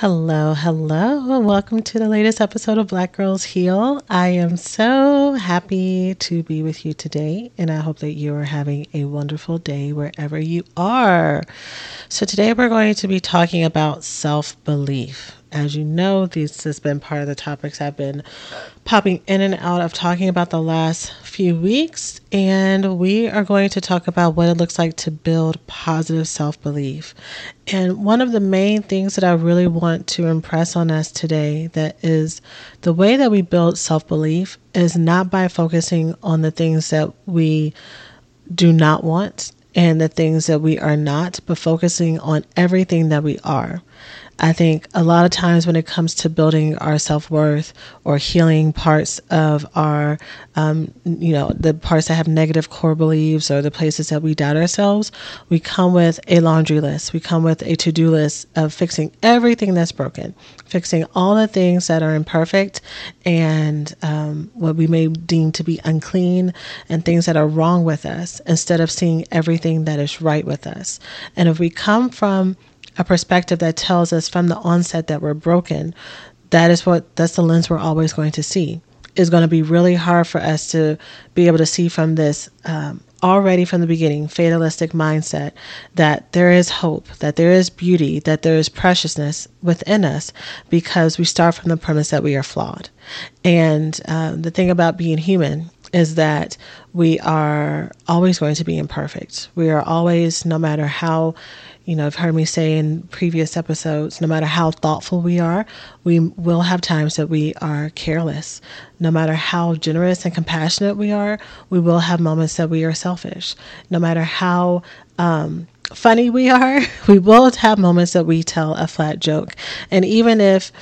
Hello, hello, and welcome to the latest episode of Black Girls Heal. I am so happy to be with you today, and I hope that you are having a wonderful day wherever you are. So, today we're going to be talking about self belief. As you know, this has been part of the topics I've been popping in and out of talking about the last few weeks. And we are going to talk about what it looks like to build positive self belief. And one of the main things that I really want to impress on us today that is the way that we build self belief is not by focusing on the things that we do not want and the things that we are not, but focusing on everything that we are. I think a lot of times when it comes to building our self worth or healing parts of our, um, you know, the parts that have negative core beliefs or the places that we doubt ourselves, we come with a laundry list. We come with a to do list of fixing everything that's broken, fixing all the things that are imperfect and um, what we may deem to be unclean and things that are wrong with us instead of seeing everything that is right with us. And if we come from a perspective that tells us from the onset that we're broken, that is what that's the lens we're always going to see. It's going to be really hard for us to be able to see from this um, already from the beginning fatalistic mindset that there is hope, that there is beauty, that there is preciousness within us because we start from the premise that we are flawed. And uh, the thing about being human is that we are always going to be imperfect. We are always, no matter how you know, I've heard me say in previous episodes, no matter how thoughtful we are, we will have times that we are careless. No matter how generous and compassionate we are, we will have moments that we are selfish. No matter how um, funny we are, we will have moments that we tell a flat joke. And even if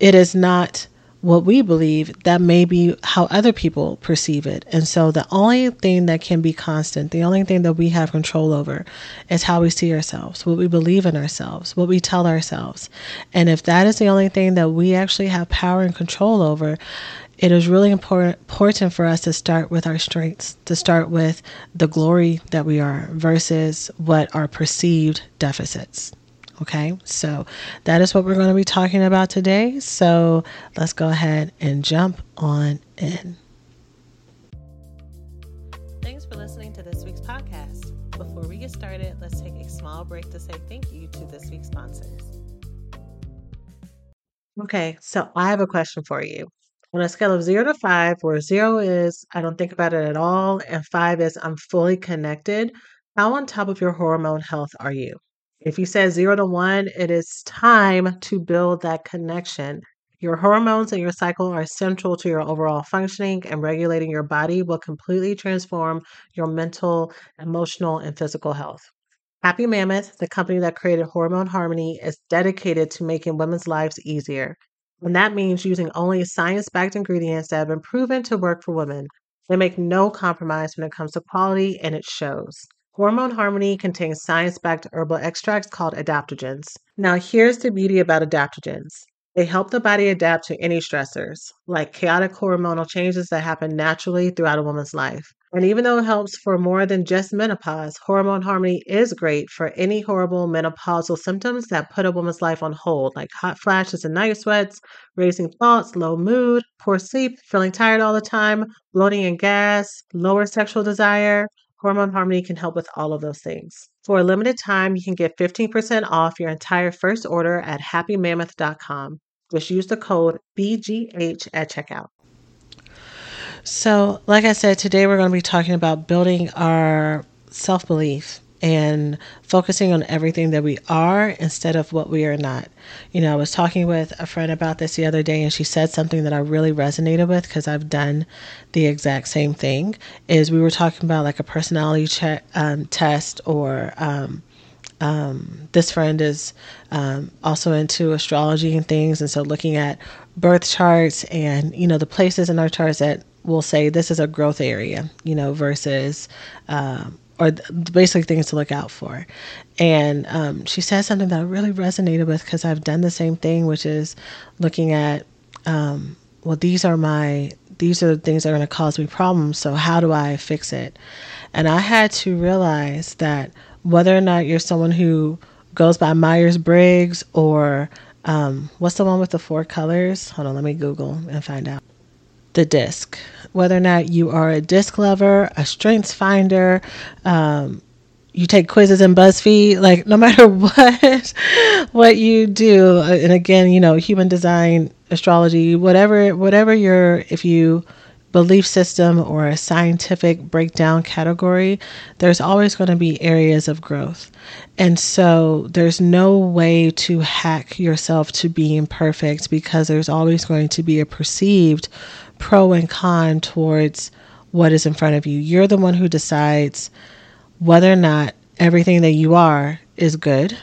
it is not what we believe, that may be how other people perceive it. And so the only thing that can be constant, the only thing that we have control over is how we see ourselves, what we believe in ourselves, what we tell ourselves. And if that is the only thing that we actually have power and control over, it is really important important for us to start with our strengths, to start with the glory that we are versus what are perceived deficits. Okay, so that is what we're going to be talking about today. So let's go ahead and jump on in. Thanks for listening to this week's podcast. Before we get started, let's take a small break to say thank you to this week's sponsors. Okay, so I have a question for you. On a scale of zero to five, where zero is I don't think about it at all, and five is I'm fully connected, how on top of your hormone health are you? If you said zero to one, it is time to build that connection. Your hormones and your cycle are central to your overall functioning, and regulating your body will completely transform your mental, emotional, and physical health. Happy Mammoth, the company that created Hormone Harmony, is dedicated to making women's lives easier. And that means using only science backed ingredients that have been proven to work for women. They make no compromise when it comes to quality, and it shows. Hormone Harmony contains science backed herbal extracts called adaptogens. Now, here's the beauty about adaptogens they help the body adapt to any stressors, like chaotic hormonal changes that happen naturally throughout a woman's life. And even though it helps for more than just menopause, Hormone Harmony is great for any horrible menopausal symptoms that put a woman's life on hold, like hot flashes and night sweats, racing thoughts, low mood, poor sleep, feeling tired all the time, bloating and gas, lower sexual desire, Hormone Harmony can help with all of those things. For a limited time, you can get 15% off your entire first order at happymammoth.com. Just use the code BGH at checkout. So, like I said, today we're going to be talking about building our self belief and focusing on everything that we are instead of what we are not. You know, I was talking with a friend about this the other day and she said something that I really resonated with because I've done the exact same thing is we were talking about like a personality check, um, test or um, um, this friend is um, also into astrology and things and so looking at birth charts and you know the places in our charts that will say this is a growth area you know versus um, or basically things to look out for. And um, she said something that really resonated with because I've done the same thing, which is looking at, um, well, these are my, these are the things that are going to cause me problems. So how do I fix it? And I had to realize that whether or not you're someone who goes by Myers Briggs or um, what's the one with the four colors? Hold on, let me Google and find out the disc. Whether or not you are a disc lover, a strengths finder, um, you take quizzes in BuzzFeed, like no matter what what you do, uh, and again, you know, human design, astrology, whatever whatever your if you belief system or a scientific breakdown category, there's always going to be areas of growth. And so there's no way to hack yourself to being perfect because there's always going to be a perceived pro and con towards what is in front of you. You're the one who decides whether or not everything that you are is good.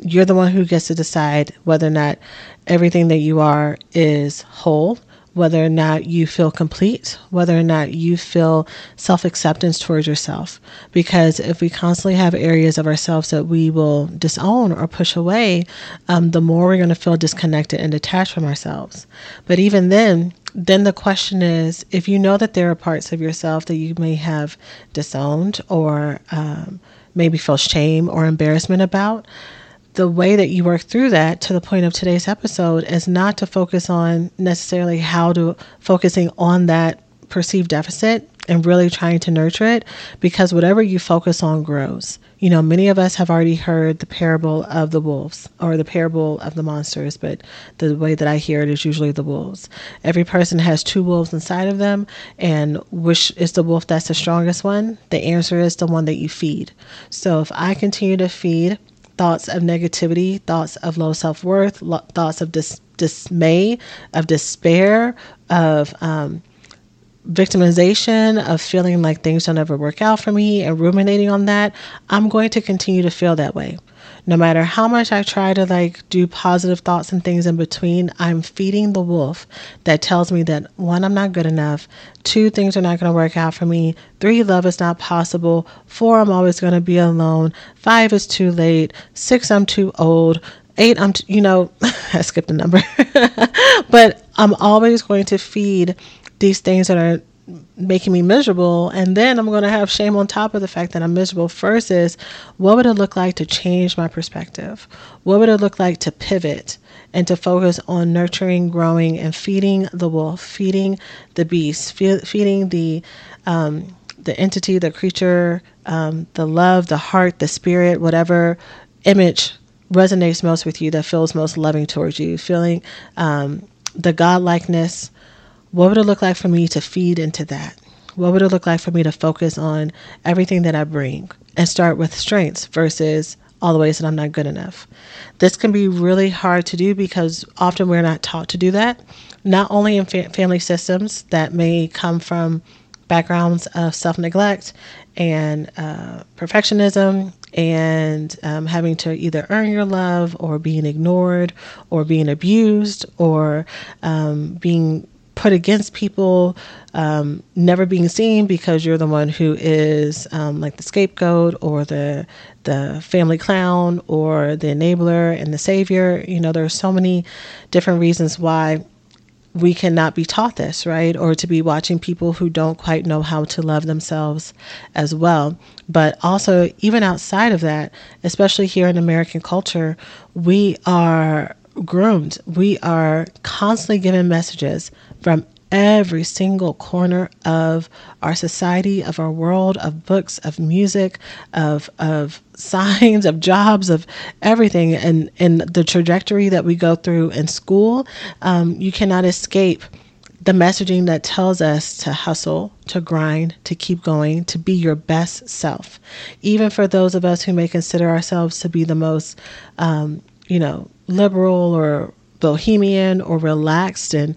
You're the one who gets to decide whether or not everything that you are is whole whether or not you feel complete, whether or not you feel self acceptance towards yourself. Because if we constantly have areas of ourselves that we will disown or push away, um, the more we're going to feel disconnected and detached from ourselves. But even then, then the question is if you know that there are parts of yourself that you may have disowned or um, maybe feel shame or embarrassment about, the way that you work through that to the point of today's episode is not to focus on necessarily how to focusing on that perceived deficit and really trying to nurture it because whatever you focus on grows. You know, many of us have already heard the parable of the wolves or the parable of the monsters, but the way that I hear it is usually the wolves. Every person has two wolves inside of them, and which is the wolf that's the strongest one? The answer is the one that you feed. So if I continue to feed thoughts of negativity, thoughts of low self worth, lo- thoughts of dis- dismay, of despair, of um, victimization, of feeling like things don't ever work out for me, and ruminating on that, I'm going to continue to feel that way. No matter how much I try to like do positive thoughts and things in between, I'm feeding the wolf that tells me that one, I'm not good enough, two, things are not going to work out for me, three, love is not possible, four, I'm always going to be alone, five is too late, six, I'm too old, eight, I'm, you know, I skipped a number, but I'm always going to feed these things that are making me miserable and then i'm going to have shame on top of the fact that i'm miserable first is what would it look like to change my perspective? What would it look like to pivot and to focus on nurturing growing and feeding the wolf feeding the beast feeding the um, the entity the creature um, the love the heart the spirit whatever image resonates most with you that feels most loving towards you feeling um, the godlikeness what would it look like for me to feed into that? What would it look like for me to focus on everything that I bring and start with strengths versus all the ways that I'm not good enough? This can be really hard to do because often we're not taught to do that, not only in fa- family systems that may come from backgrounds of self neglect and uh, perfectionism and um, having to either earn your love or being ignored or being abused or um, being put against people um, never being seen because you're the one who is um, like the scapegoat or the the family clown or the enabler and the savior. You know, there are so many different reasons why we cannot be taught this, right? Or to be watching people who don't quite know how to love themselves as well. But also, even outside of that, especially here in American culture, we are groomed. We are constantly given messages from every single corner of our society, of our world, of books, of music, of of signs, of jobs, of everything, and and the trajectory that we go through in school. Um, you cannot escape the messaging that tells us to hustle, to grind, to keep going, to be your best self. Even for those of us who may consider ourselves to be the most, um, you know, liberal or bohemian or relaxed and,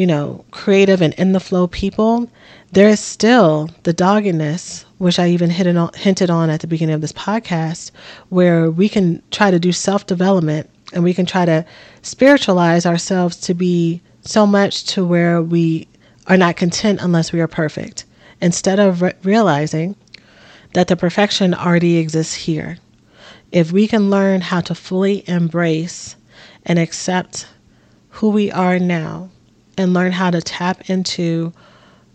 you know, creative and in the flow people, there is still the doggedness, which I even on, hinted on at the beginning of this podcast, where we can try to do self development and we can try to spiritualize ourselves to be so much to where we are not content unless we are perfect, instead of re- realizing that the perfection already exists here. If we can learn how to fully embrace and accept who we are now and learn how to tap into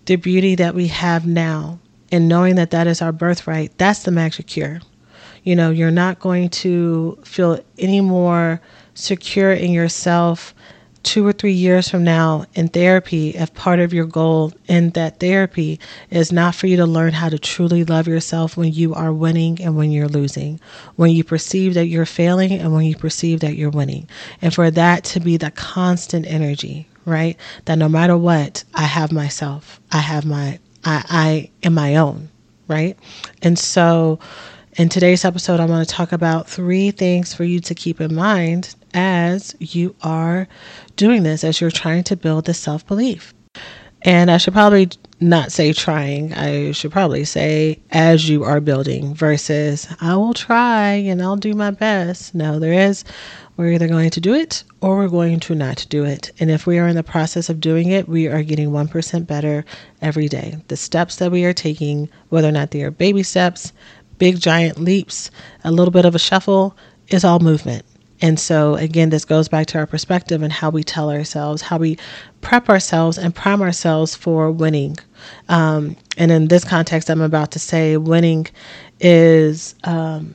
the beauty that we have now and knowing that that is our birthright, that's the magic cure. You know, you're not going to feel any more secure in yourself two or three years from now in therapy if part of your goal in that therapy is not for you to learn how to truly love yourself when you are winning and when you're losing, when you perceive that you're failing and when you perceive that you're winning. And for that to be the constant energy, right? That no matter what, I have myself. I have my, I, I am my own, right? And so in today's episode, I'm going to talk about three things for you to keep in mind as you are doing this, as you're trying to build the self belief. And I should probably not say trying, I should probably say as you are building versus I will try and I'll do my best. No, there is we're either going to do it or we're going to not do it. And if we are in the process of doing it, we are getting 1% better every day. The steps that we are taking, whether or not they are baby steps, big giant leaps, a little bit of a shuffle, is all movement. And so, again, this goes back to our perspective and how we tell ourselves, how we prep ourselves and prime ourselves for winning. Um, and in this context, I'm about to say winning is um,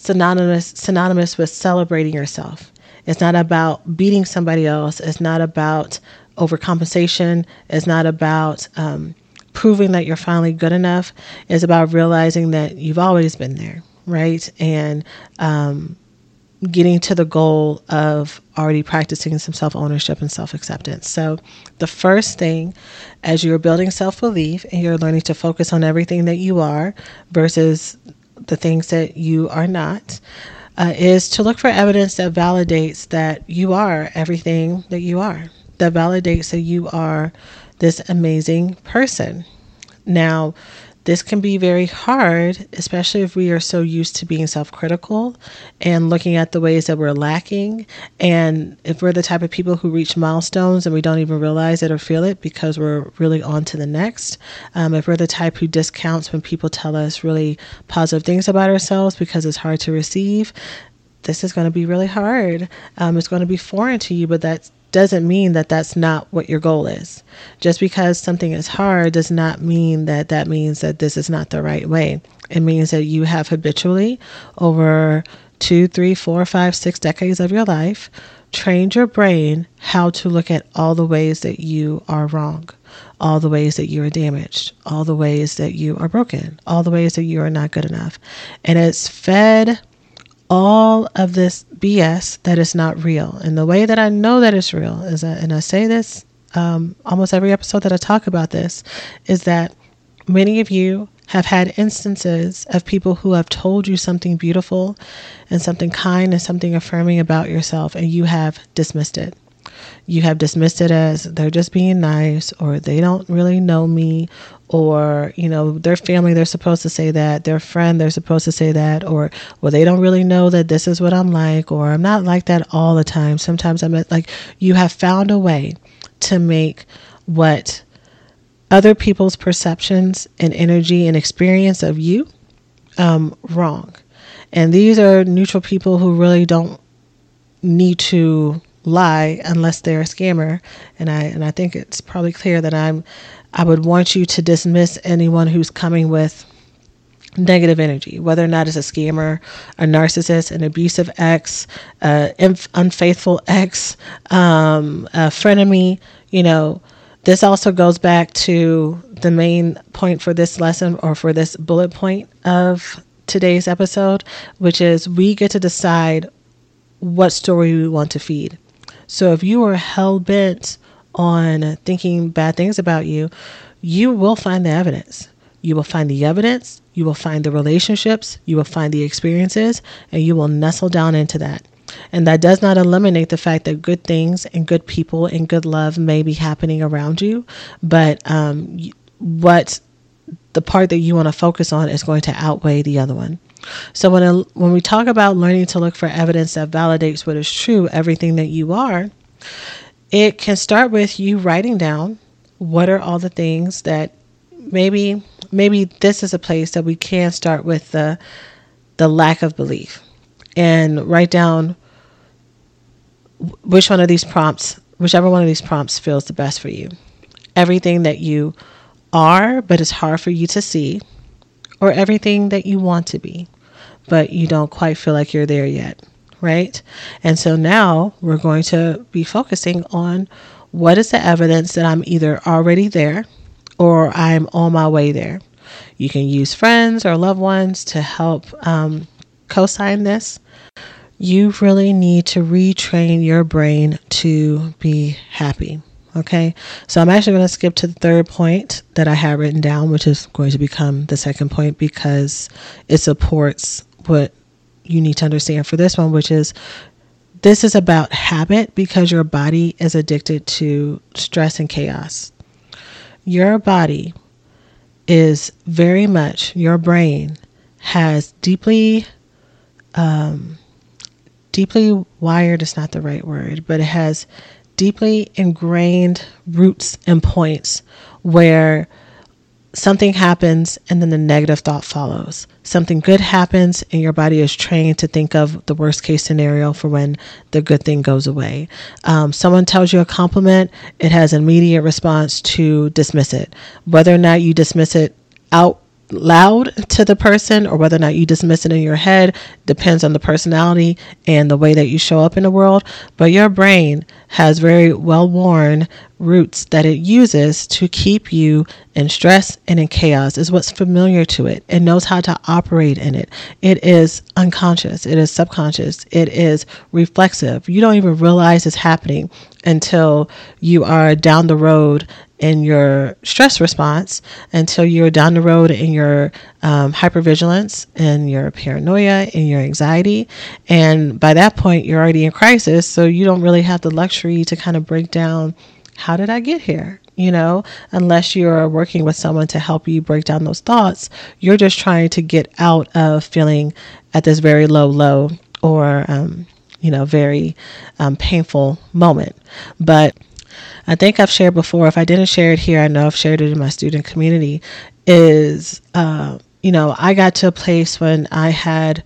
synonymous synonymous with celebrating yourself. It's not about beating somebody else. It's not about overcompensation. It's not about um, proving that you're finally good enough. It's about realizing that you've always been there, right? And um, getting to the goal of already practicing some self ownership and self acceptance. So, the first thing as you're building self belief and you're learning to focus on everything that you are versus the things that you are not, uh, is to look for evidence that validates that you are everything that you are, that validates that you are this amazing person. Now, this can be very hard, especially if we are so used to being self critical and looking at the ways that we're lacking. And if we're the type of people who reach milestones and we don't even realize it or feel it because we're really on to the next. Um, if we're the type who discounts when people tell us really positive things about ourselves because it's hard to receive, this is going to be really hard. Um, it's going to be foreign to you, but that's doesn't mean that that's not what your goal is. Just because something is hard does not mean that that means that this is not the right way. It means that you have habitually, over two, three, four, five, six decades of your life, trained your brain how to look at all the ways that you are wrong, all the ways that you are damaged, all the ways that you are broken, all the ways that you are not good enough. And it's fed all of this BS that is not real. And the way that I know that it's real is that, and I say this um, almost every episode that I talk about this, is that many of you have had instances of people who have told you something beautiful and something kind and something affirming about yourself, and you have dismissed it you have dismissed it as they're just being nice or they don't really know me or you know their family they're supposed to say that their friend they're supposed to say that or well they don't really know that this is what i'm like or i'm not like that all the time sometimes i'm like you have found a way to make what other people's perceptions and energy and experience of you um, wrong and these are neutral people who really don't need to lie unless they're a scammer. And I and I think it's probably clear that I'm I would want you to dismiss anyone who's coming with negative energy, whether or not it's a scammer, a narcissist, an abusive ex, uh, inf- unfaithful ex, um, a frenemy. You know, this also goes back to the main point for this lesson or for this bullet point of today's episode, which is we get to decide what story we want to feed. So if you are hell bent on thinking bad things about you, you will find the evidence. You will find the evidence, you will find the relationships, you will find the experiences, and you will nestle down into that. And that does not eliminate the fact that good things and good people and good love may be happening around you, but um, what the part that you want to focus on is going to outweigh the other one. So when a, when we talk about learning to look for evidence that validates what is true, everything that you are, it can start with you writing down what are all the things that maybe maybe this is a place that we can start with the the lack of belief and write down which one of these prompts whichever one of these prompts feels the best for you. Everything that you are but it's hard for you to see or everything that you want to be but you don't quite feel like you're there yet right and so now we're going to be focusing on what is the evidence that I'm either already there or I'm on my way there. You can use friends or loved ones to help um, co sign this. You really need to retrain your brain to be happy. Okay, so I'm actually going to skip to the third point that I have written down, which is going to become the second point because it supports what you need to understand for this one, which is this is about habit because your body is addicted to stress and chaos. Your body is very much, your brain has deeply, um, deeply wired is not the right word, but it has deeply ingrained roots and points where something happens and then the negative thought follows. Something good happens and your body is trained to think of the worst case scenario for when the good thing goes away. Um, someone tells you a compliment, it has an immediate response to dismiss it. Whether or not you dismiss it out loud to the person or whether or not you dismiss it in your head depends on the personality and the way that you show up in the world. But your brain has very well worn roots that it uses to keep you in stress and in chaos is what's familiar to it. It knows how to operate in it. It is unconscious, it is subconscious, it is reflexive. You don't even realize it's happening until you are down the road in your stress response until you're down the road in your um, hypervigilance and your paranoia and your anxiety. And by that point, you're already in crisis. So you don't really have the luxury to kind of break down how did I get here? You know, unless you're working with someone to help you break down those thoughts, you're just trying to get out of feeling at this very low low or, um, you know, very um, painful moment. But I think I've shared before. If I didn't share it here, I know I've shared it in my student community. Is uh, you know, I got to a place when I had,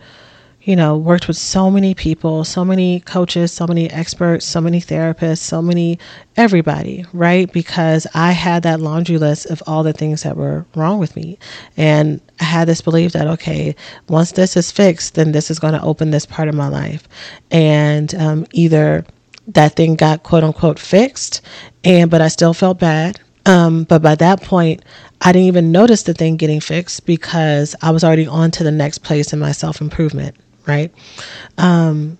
you know, worked with so many people, so many coaches, so many experts, so many therapists, so many everybody, right? Because I had that laundry list of all the things that were wrong with me. And I had this belief that, okay, once this is fixed, then this is going to open this part of my life. And um, either that thing got quote unquote fixed and but I still felt bad. Um, but by that point, I didn't even notice the thing getting fixed because I was already on to the next place in my self improvement, right? Um,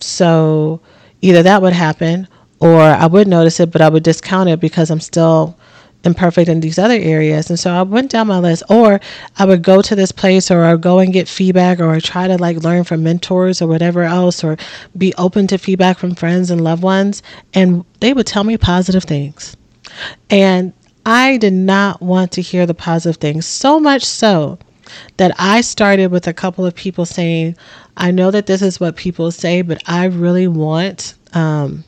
so either that would happen or I would notice it, but I would discount it because I'm still imperfect in these other areas. And so I went down my list, or I would go to this place, or I go and get feedback, or I try to like learn from mentors or whatever else, or be open to feedback from friends and loved ones. And they would tell me positive things. And I did not want to hear the positive things, so much so that I started with a couple of people saying, I know that this is what people say, but I really want, um,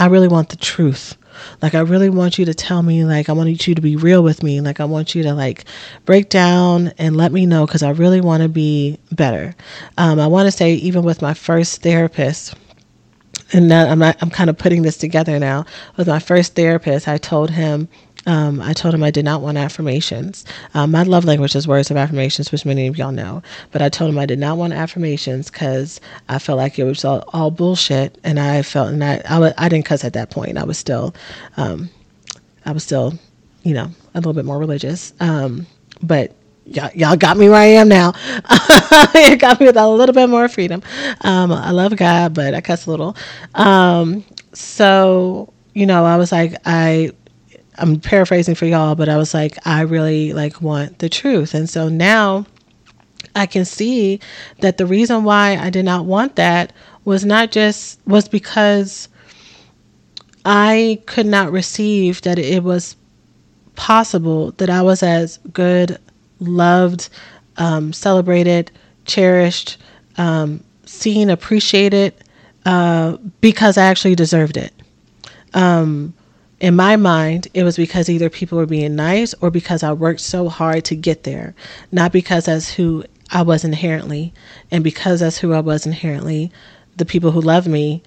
I really want the truth. Like I really want you to tell me like I want you to be real with me. Like I want you to like break down and let me know cuz I really want to be better. Um, I want to say even with my first therapist and now I'm not, I'm kind of putting this together now. With my first therapist, I told him um, I told him I did not want affirmations. Um, my love language is words of affirmations, which many of y'all know. But I told him I did not want affirmations because I felt like it was all, all, bullshit, and I felt and I I, I didn't cuss at that point. I was still, um, I was still, you know, a little bit more religious. Um, but y'all, y'all got me where I am now. it got me with a little bit more freedom. Um, I love God, but I cuss a little. Um, so you know, I was like, I, I'm paraphrasing for y'all, but I was like, I really like want the truth. And so now I can see that the reason why I did not want that was not just, was because I could not receive that it was possible that I was as good, loved, um, celebrated, cherished, um, seen, appreciated, uh, because I actually deserved it. Um, in my mind, it was because either people were being nice or because I worked so hard to get there, not because that's who I was inherently. And because that's who I was inherently, the people who love me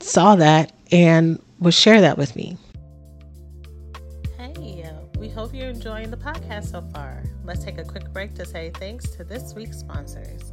saw that and would share that with me. Hey, we hope you're enjoying the podcast so far. Let's take a quick break to say thanks to this week's sponsors.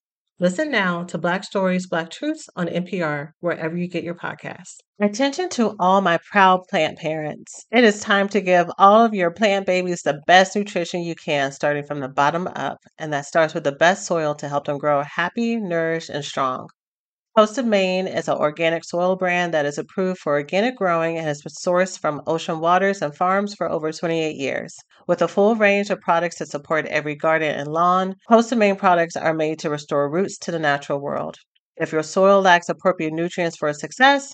Listen now to Black Stories, Black Truths on NPR, wherever you get your podcasts. Attention to all my proud plant parents. It is time to give all of your plant babies the best nutrition you can, starting from the bottom up, and that starts with the best soil to help them grow happy, nourished, and strong. Coast of Maine is an organic soil brand that is approved for organic growing and has been sourced from ocean waters and farms for over 28 years. With a full range of products that support every garden and lawn, Coast of Maine products are made to restore roots to the natural world. If your soil lacks appropriate nutrients for success,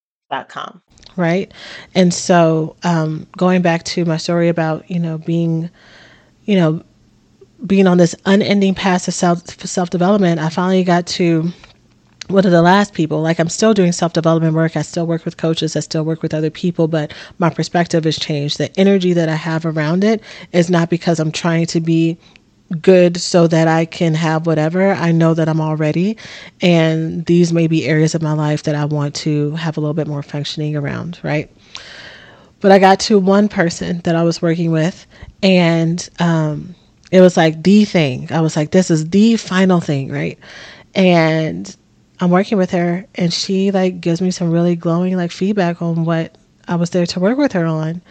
com. Right. And so um, going back to my story about, you know, being, you know, being on this unending path of self self development, I finally got to one of the last people. Like I'm still doing self development work. I still work with coaches. I still work with other people, but my perspective has changed. The energy that I have around it is not because I'm trying to be good so that I can have whatever. I know that I'm already, and these may be areas of my life that I want to have a little bit more functioning around, right? But I got to one person that I was working with, and um, it was like the thing. I was like, this is the final thing, right? And I'm working with her, and she like gives me some really glowing like feedback on what I was there to work with her on,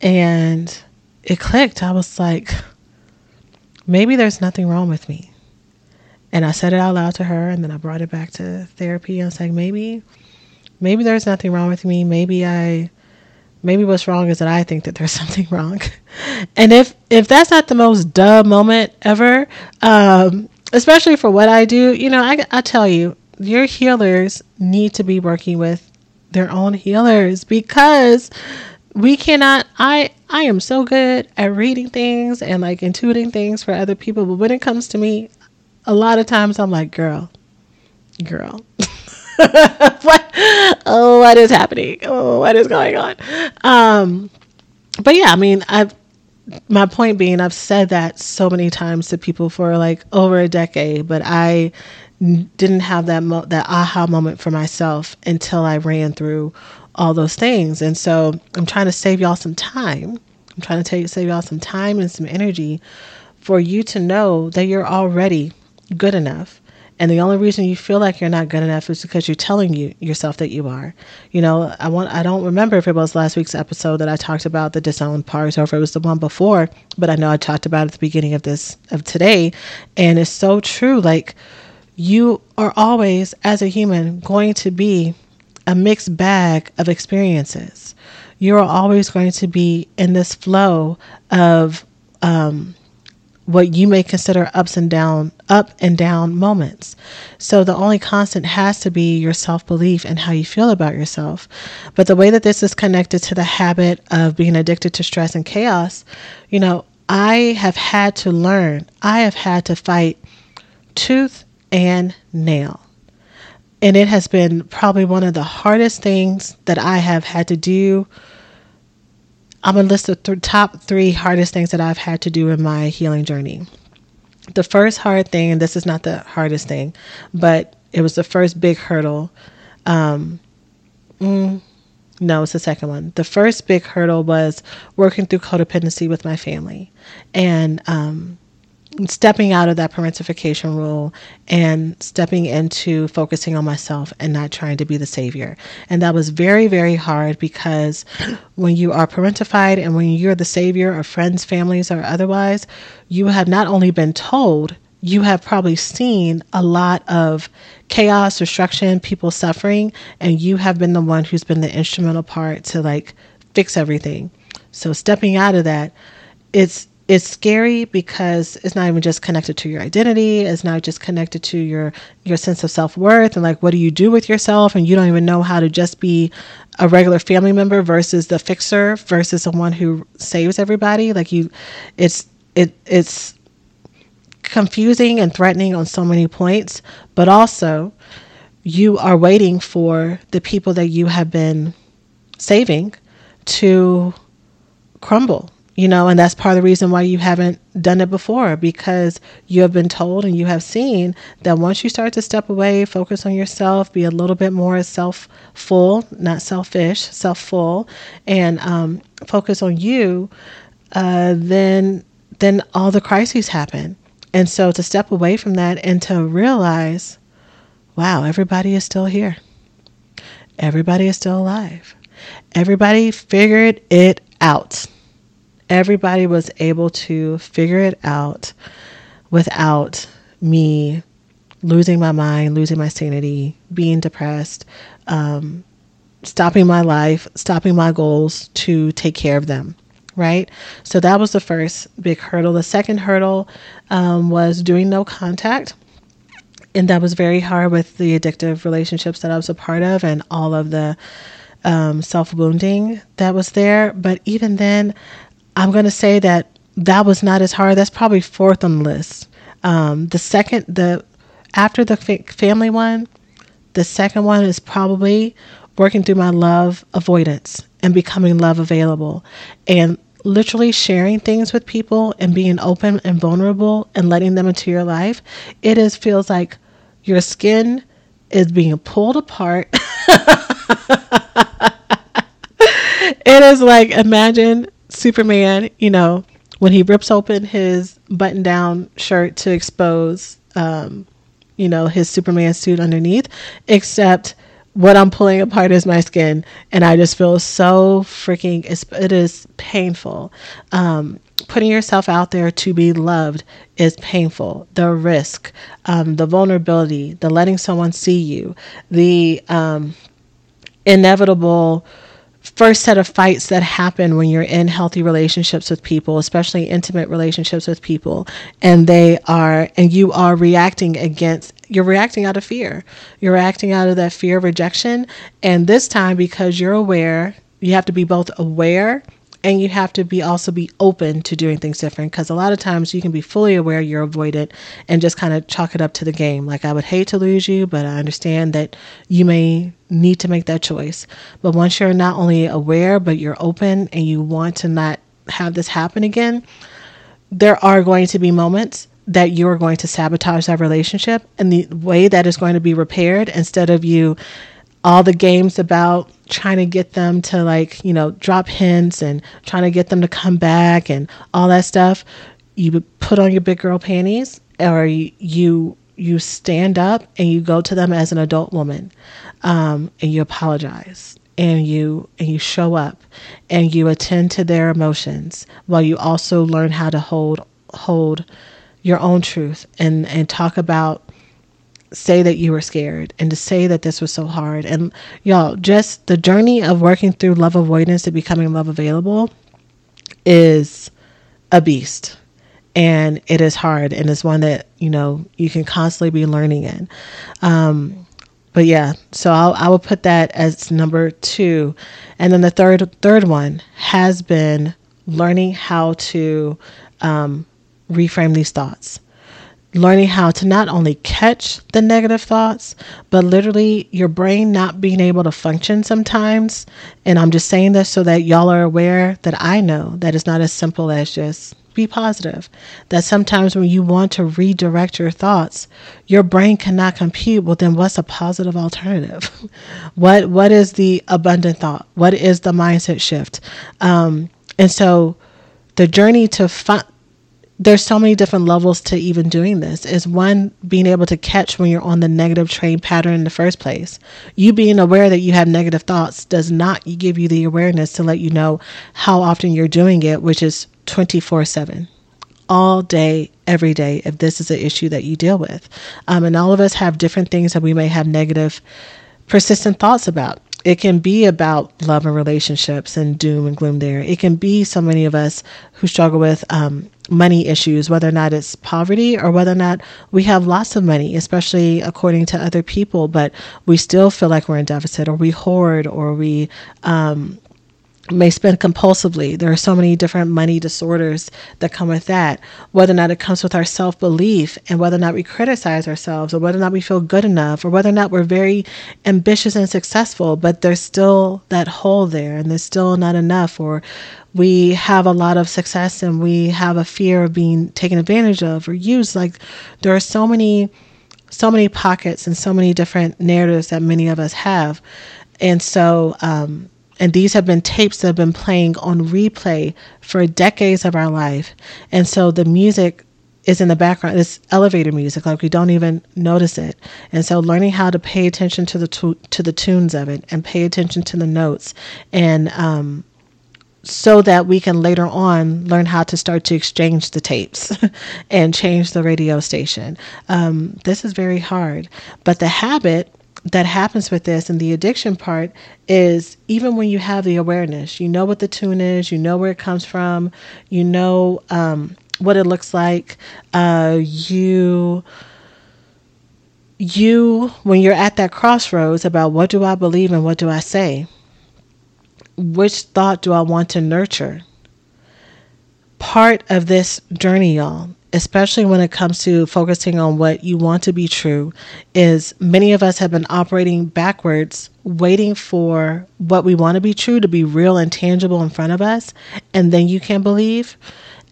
and it clicked. I was like maybe there's nothing wrong with me. And I said it out loud to her and then I brought it back to therapy. I was like, maybe, maybe there's nothing wrong with me. Maybe I, maybe what's wrong is that I think that there's something wrong. and if if that's not the most duh moment ever, um, especially for what I do, you know, I I tell you, your healers need to be working with their own healers because we cannot I I am so good at reading things and like intuiting things for other people, but when it comes to me, a lot of times I'm like, girl, girl. what oh what is happening? Oh, what is going on? Um but yeah, I mean, I've my point being I've said that so many times to people for like over a decade, but I didn't have that mo- that aha moment for myself until I ran through all those things. And so I'm trying to save y'all some time. I'm trying to take, save y'all some time and some energy for you to know that you're already good enough. And the only reason you feel like you're not good enough is because you're telling you yourself that you are. You know, I want I don't remember if it was last week's episode that I talked about the disowned parts or if it was the one before, but I know I talked about it at the beginning of this of today. And it's so true. Like you are always, as a human, going to be a mixed bag of experiences. You're always going to be in this flow of um, what you may consider ups and down, up and down moments. So the only constant has to be your self belief and how you feel about yourself. But the way that this is connected to the habit of being addicted to stress and chaos, you know, I have had to learn, I have had to fight tooth and nail. And it has been probably one of the hardest things that I have had to do. I'm going to list the th- top three hardest things that I've had to do in my healing journey. The first hard thing, and this is not the hardest thing, but it was the first big hurdle. Um, mm, no, it's the second one. The first big hurdle was working through codependency with my family. And um, stepping out of that parentification role and stepping into focusing on myself and not trying to be the savior. And that was very, very hard because when you are parentified and when you're the savior of friends, families, or otherwise, you have not only been told, you have probably seen a lot of chaos, destruction, people suffering, and you have been the one who's been the instrumental part to like fix everything. So stepping out of that, it's it's scary because it's not even just connected to your identity it's not just connected to your your sense of self-worth and like what do you do with yourself? And you don't even know how to just be a regular family member versus the fixer versus someone who saves everybody. Like you it's it it's confusing and threatening on so many points but also you are waiting for the people that you have been saving to crumble you know, and that's part of the reason why you haven't done it before because you have been told and you have seen that once you start to step away, focus on yourself, be a little bit more self full, not selfish, self full, and um, focus on you, uh, then then all the crises happen. And so to step away from that and to realize, wow, everybody is still here. Everybody is still alive. Everybody figured it out everybody was able to figure it out without me losing my mind, losing my sanity, being depressed, um, stopping my life, stopping my goals to take care of them. Right? So that was the first big hurdle. The second hurdle um, was doing no contact. And that was very hard with the addictive relationships that I was a part of and all of the um, self wounding that was there. But even then, I'm going to say that that was not as hard. That's probably fourth on the list. Um, the second, the after the family one, the second one is probably working through my love avoidance and becoming love available and literally sharing things with people and being open and vulnerable and letting them into your life. It is feels like your skin is being pulled apart. it is like imagine Superman, you know, when he rips open his button down shirt to expose, um, you know, his Superman suit underneath, except what I'm pulling apart is my skin. And I just feel so freaking, it is painful. Um, putting yourself out there to be loved is painful. The risk, um, the vulnerability, the letting someone see you, the um, inevitable first set of fights that happen when you're in healthy relationships with people, especially intimate relationships with people, and they are, and you are reacting against, you're reacting out of fear. You're reacting out of that fear of rejection. And this time, because you're aware, you have to be both aware and you have to be also be open to doing things different because a lot of times you can be fully aware you're avoided and just kind of chalk it up to the game. Like i would hate to lose you but i understand that you may need to make that choice. But once you're not only aware but you're open and you want to not have this happen again there are going to be moments that you're going to sabotage that relationship and the way that is going to be repaired instead of you all the games about trying to get them to like you know drop hints and trying to get them to come back and all that stuff you put on your big girl panties or you you stand up and you go to them as an adult woman um, and you apologize and you and you show up and you attend to their emotions while you also learn how to hold hold your own truth and and talk about say that you were scared and to say that this was so hard. And y'all, just the journey of working through love avoidance to becoming love available is a beast. And it is hard and it's one that, you know, you can constantly be learning in. Um, but yeah, so I'll, I will put that as number two. And then the third, third one has been learning how to um, reframe these thoughts learning how to not only catch the negative thoughts, but literally your brain not being able to function sometimes. And I'm just saying this so that y'all are aware that I know that it's not as simple as just be positive. That sometimes when you want to redirect your thoughts, your brain cannot compute. Well, then what's a positive alternative? what what is the abundant thought? What is the mindset shift? Um, and so the journey to find there's so many different levels to even doing this. Is one being able to catch when you're on the negative train pattern in the first place. You being aware that you have negative thoughts does not give you the awareness to let you know how often you're doing it which is 24 7 all day every day if this is an issue that you deal with. Um, and all of us have different things that we may have negative persistent thoughts about it can be about love and relationships and doom and gloom there. It can be so many of us who struggle with um, money issues, whether or not it's poverty or whether or not we have lots of money, especially according to other people, but we still feel like we're in deficit or we hoard or we um, may spend compulsively. There are so many different money disorders that come with that. Whether or not it comes with our self belief and whether or not we criticize ourselves or whether or not we feel good enough or whether or not we're very ambitious and successful, but there's still that hole there and there's still not enough or we have a lot of success and we have a fear of being taken advantage of or used. Like there are so many so many pockets and so many different narratives that many of us have. And so um, and these have been tapes that have been playing on replay for decades of our life. And so the music is in the background. It's elevator music, like we don't even notice it. And so learning how to pay attention to the to, to the tunes of it and pay attention to the notes and um, so that we can later on learn how to start to exchange the tapes and change the radio station. Um, this is very hard, but the habit that happens with this and the addiction part is even when you have the awareness, you know what the tune is, you know where it comes from, you know um, what it looks like, uh, you you when you're at that crossroads about what do I believe and what do I say, which thought do I want to nurture? Part of this journey, y'all, especially when it comes to focusing on what you want to be true, is many of us have been operating backwards, waiting for what we want to be true to be real and tangible in front of us, and then you can believe.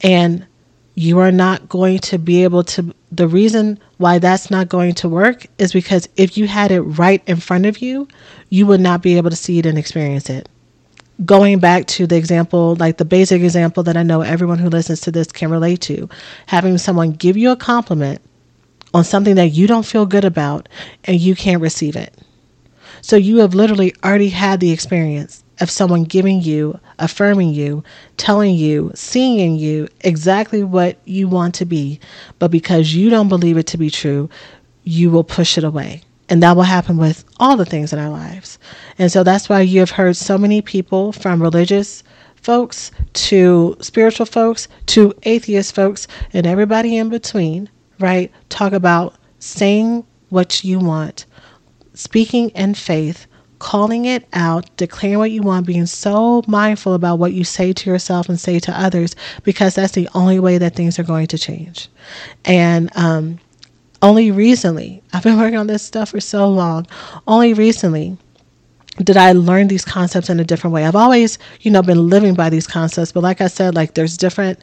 And you are not going to be able to. The reason why that's not going to work is because if you had it right in front of you, you would not be able to see it and experience it going back to the example, like the basic example that I know everyone who listens to this can relate to, having someone give you a compliment on something that you don't feel good about and you can't receive it. So you have literally already had the experience of someone giving you, affirming you, telling you, seeing in you exactly what you want to be, but because you don't believe it to be true, you will push it away And that will happen with all the things in our lives. And so that's why you have heard so many people from religious folks to spiritual folks to atheist folks and everybody in between, right? Talk about saying what you want, speaking in faith, calling it out, declaring what you want, being so mindful about what you say to yourself and say to others, because that's the only way that things are going to change. And um, only recently, I've been working on this stuff for so long, only recently did I learn these concepts in a different way. I've always, you know, been living by these concepts, but like I said, like there's different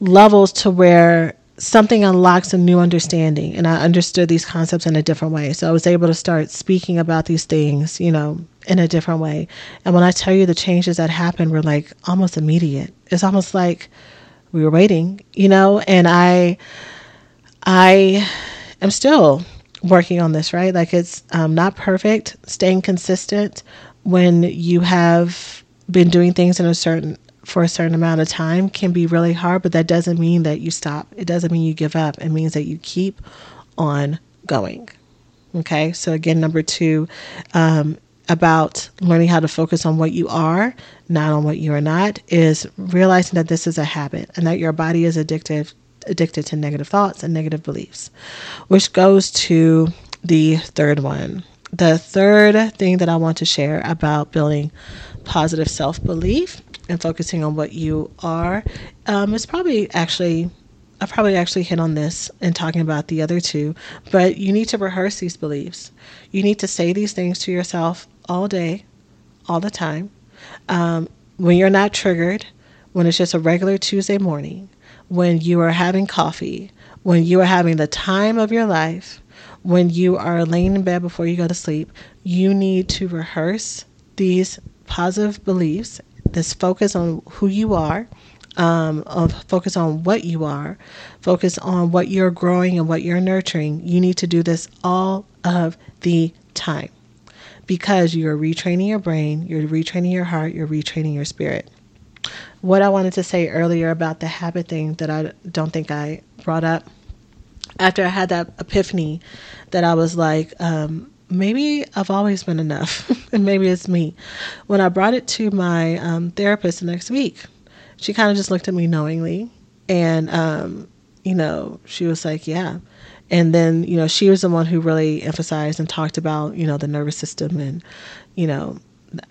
levels to where something unlocks a new understanding and i understood these concepts in a different way. So i was able to start speaking about these things you know in a different way. And when i tell you the changes that happened were like almost immediate. It's almost like we were waiting you know? And i i am still working on this right like it's um, not perfect staying consistent when you have been doing things in a certain for a certain amount of time can be really hard, but that doesn't mean that you stop. It doesn't mean you give up. It means that you keep on going. Okay, so again, number two, um, about learning how to focus on what you are, not on what you are not, is realizing that this is a habit and that your body is addicted addicted to negative thoughts and negative beliefs, which goes to the third one. The third thing that I want to share about building positive self belief and focusing on what you are um, is probably actually I probably actually hit on this in talking about the other two, but you need to rehearse these beliefs. You need to say these things to yourself all day, all the time. Um, when you're not triggered, when it's just a regular Tuesday morning, when you are having coffee, when you are having the time of your life, when you are laying in bed before you go to sleep, you need to rehearse these positive beliefs this focus on who you are, um, focus on what you are, focus on what you're growing and what you're nurturing. You need to do this all of the time because you're retraining your brain, you're retraining your heart, you're retraining your spirit. What I wanted to say earlier about the habit thing that I don't think I brought up after I had that epiphany that I was like, um, maybe I've always been enough, and maybe it's me. When I brought it to my um, therapist the next week, she kind of just looked at me knowingly, and um, you know, she was like, "Yeah." And then, you know, she was the one who really emphasized and talked about, you know, the nervous system and, you know,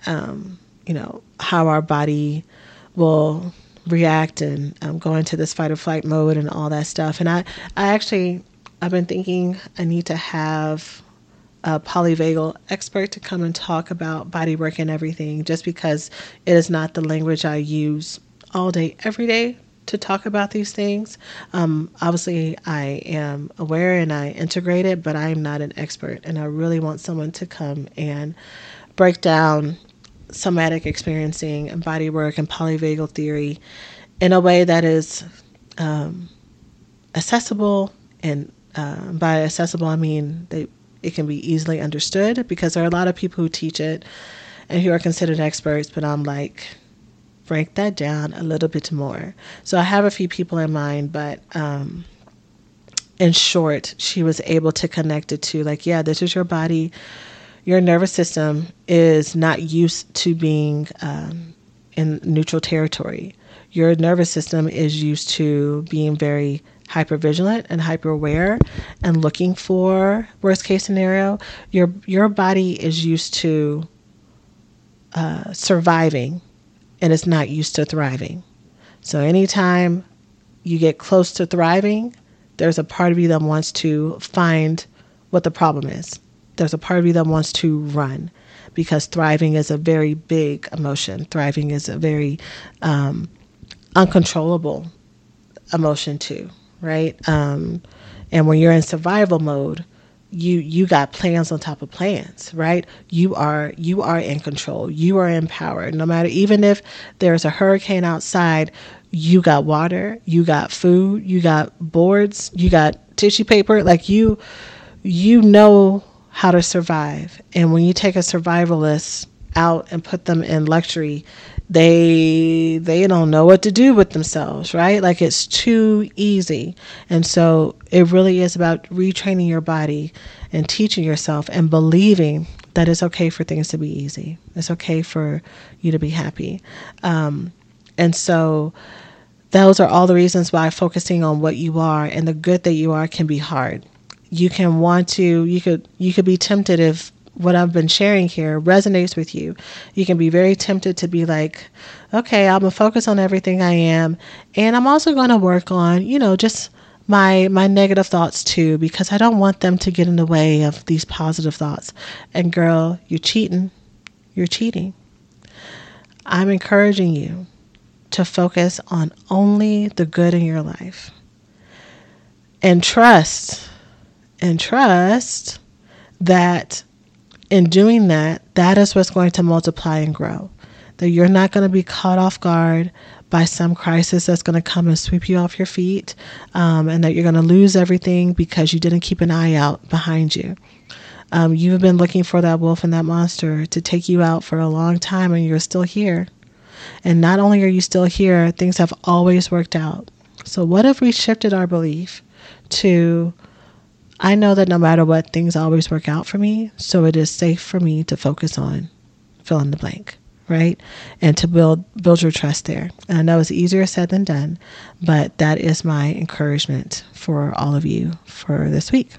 um, you know, how our body will react and um, go into this fight or flight mode and all that stuff. And I, I actually, I've been thinking I need to have a polyvagal expert to come and talk about body work and everything, just because it is not the language I use all day, every day to talk about these things. Um, obviously, I am aware and I integrate it, but I am not an expert. And I really want someone to come and break down somatic experiencing and body work and polyvagal theory in a way that is um, accessible. And uh, by accessible, I mean they it can be easily understood because there are a lot of people who teach it and who are considered experts, but I'm like, break that down a little bit more. So I have a few people in mind, but um, in short, she was able to connect it to like, yeah, this is your body. Your nervous system is not used to being um, in neutral territory. Your nervous system is used to being very hyper vigilant and hyper aware and looking for worst case scenario. Your your body is used to uh, surviving and it's not used to thriving. So anytime you get close to thriving there's a part of you that wants to find what the problem is there's a part of you that wants to run because thriving is a very big emotion thriving is a very um, uncontrollable emotion too right? Um, and when you're in survival mode, you you got plans on top of plans, right? You are you are in control. You are empowered. No matter even if there's a hurricane outside, you got water, you got food, you got boards, you got tissue paper. Like you you know how to survive. And when you take a survivalist out and put them in luxury, they they don't know what to do with themselves, right? Like it's too easy. And so it really is about retraining your body and teaching yourself and believing that it's okay for things to be easy. It's okay for you to be happy. Um, and so those are all the reasons why focusing on what you are and the good that you are can be hard. You can want to, you could, you could be tempted if what I've been sharing here resonates with you. You can be very tempted to be like, okay, I'm gonna focus on everything I am, and I'm also gonna work on, you know, just my my negative thoughts too because I don't want them to get in the way of these positive thoughts. And girl, you're cheating. You're cheating. I'm encouraging you to focus on only the good in your life. And trust and trust that in doing that, that is what's going to multiply and grow. That you're not going to be caught off guard by some crisis that's going to come and sweep you off your feet, um, and that you're going to lose everything because you didn't keep an eye out behind you. Um, you've been looking for that wolf and that monster to take you out for a long time, and you're still here. And not only are you still here, things have always worked out. So, what if we shifted our belief to I know that no matter what, things always work out for me, so it is safe for me to focus on fill in the blank right? And to build build your trust there. And I know it's easier said than done, but that is my encouragement for all of you for this week.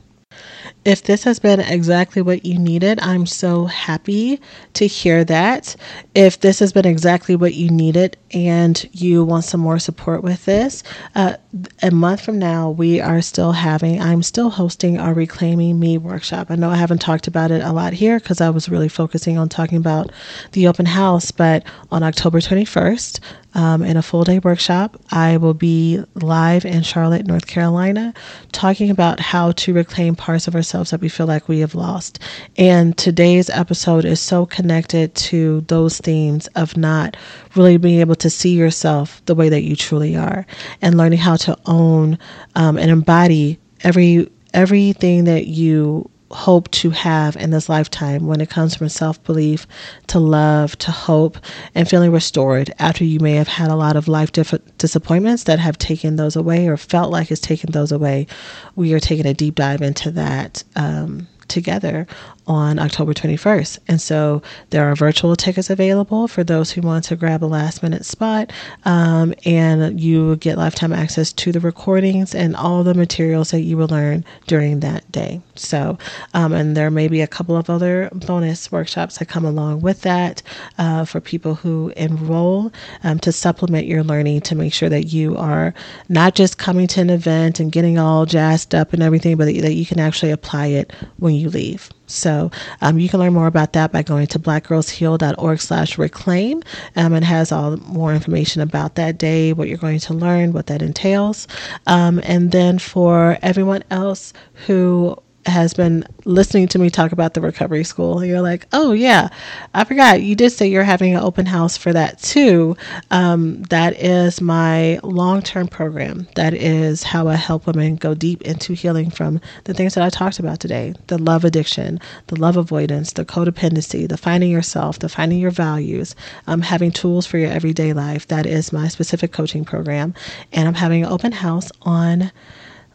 If this has been exactly what you needed, I'm so happy to hear that. If this has been exactly what you needed and you want some more support with this, uh, a month from now, we are still having, I'm still hosting our Reclaiming Me workshop. I know I haven't talked about it a lot here because I was really focusing on talking about the open house, but on October 21st, um, in a full day workshop. I will be live in Charlotte, North Carolina, talking about how to reclaim parts of ourselves that we feel like we have lost. And today's episode is so connected to those themes of not really being able to see yourself the way that you truly are and learning how to own um, and embody every everything that you hope to have in this lifetime when it comes from self belief to love to hope and feeling restored after you may have had a lot of life diff- disappointments that have taken those away or felt like it's taken those away. We are taking a deep dive into that um, together on October 21st. And so there are virtual tickets available for those who want to grab a last minute spot. Um, and you get lifetime access to the recordings and all the materials that you will learn during that day. So, um, and there may be a couple of other bonus workshops that come along with that uh, for people who enroll um, to supplement your learning to make sure that you are not just coming to an event and getting all jazzed up and everything, but that you can actually apply it when you leave. So um, you can learn more about that by going to blackgirlsheal.org slash reclaim. Um, it has all more information about that day, what you're going to learn, what that entails. Um, and then for everyone else who has been listening to me talk about the recovery school, you're like, oh, yeah, I forgot. You did say you're having an open house for that too. Um, that is my long term program. That is how I help women go deep into healing from the things that I talked about today the love addiction, the love avoidance, the codependency, the finding yourself, the finding your values, um, having tools for your everyday life. That is my specific coaching program. And I'm having an open house on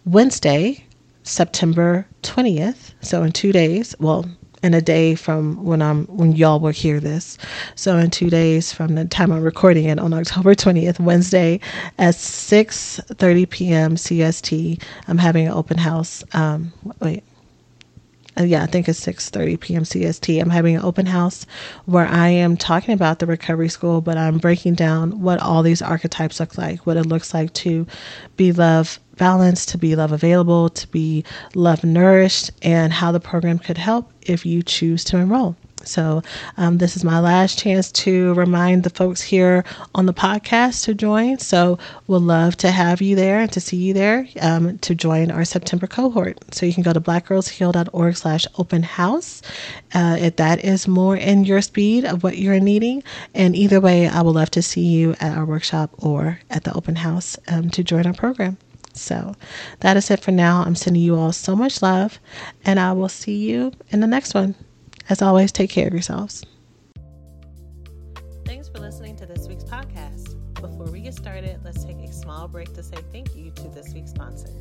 Wednesday September 20th. So in two days, well, in a day from when I'm when y'all will hear this. So in two days from the time I'm recording it on October 20th, Wednesday at 6:30 p.m. CST, I'm having an open house. Um, wait, uh, yeah, I think it's 6:30 p.m. CST. I'm having an open house where I am talking about the recovery school, but I'm breaking down what all these archetypes look like, what it looks like to be love balanced, to be love available, to be love nourished, and how the program could help if you choose to enroll. So, um, this is my last chance to remind the folks here on the podcast to join. So, we'll love to have you there and to see you there um, to join our September cohort. So, you can go to blackgirlsheal.org slash open house uh, if that is more in your speed of what you're needing. And either way, I would love to see you at our workshop or at the open house um, to join our program. So, that is it for now. I'm sending you all so much love, and I will see you in the next one. As always, take care of yourselves. Thanks for listening to this week's podcast. Before we get started, let's take a small break to say thank you to this week's sponsors.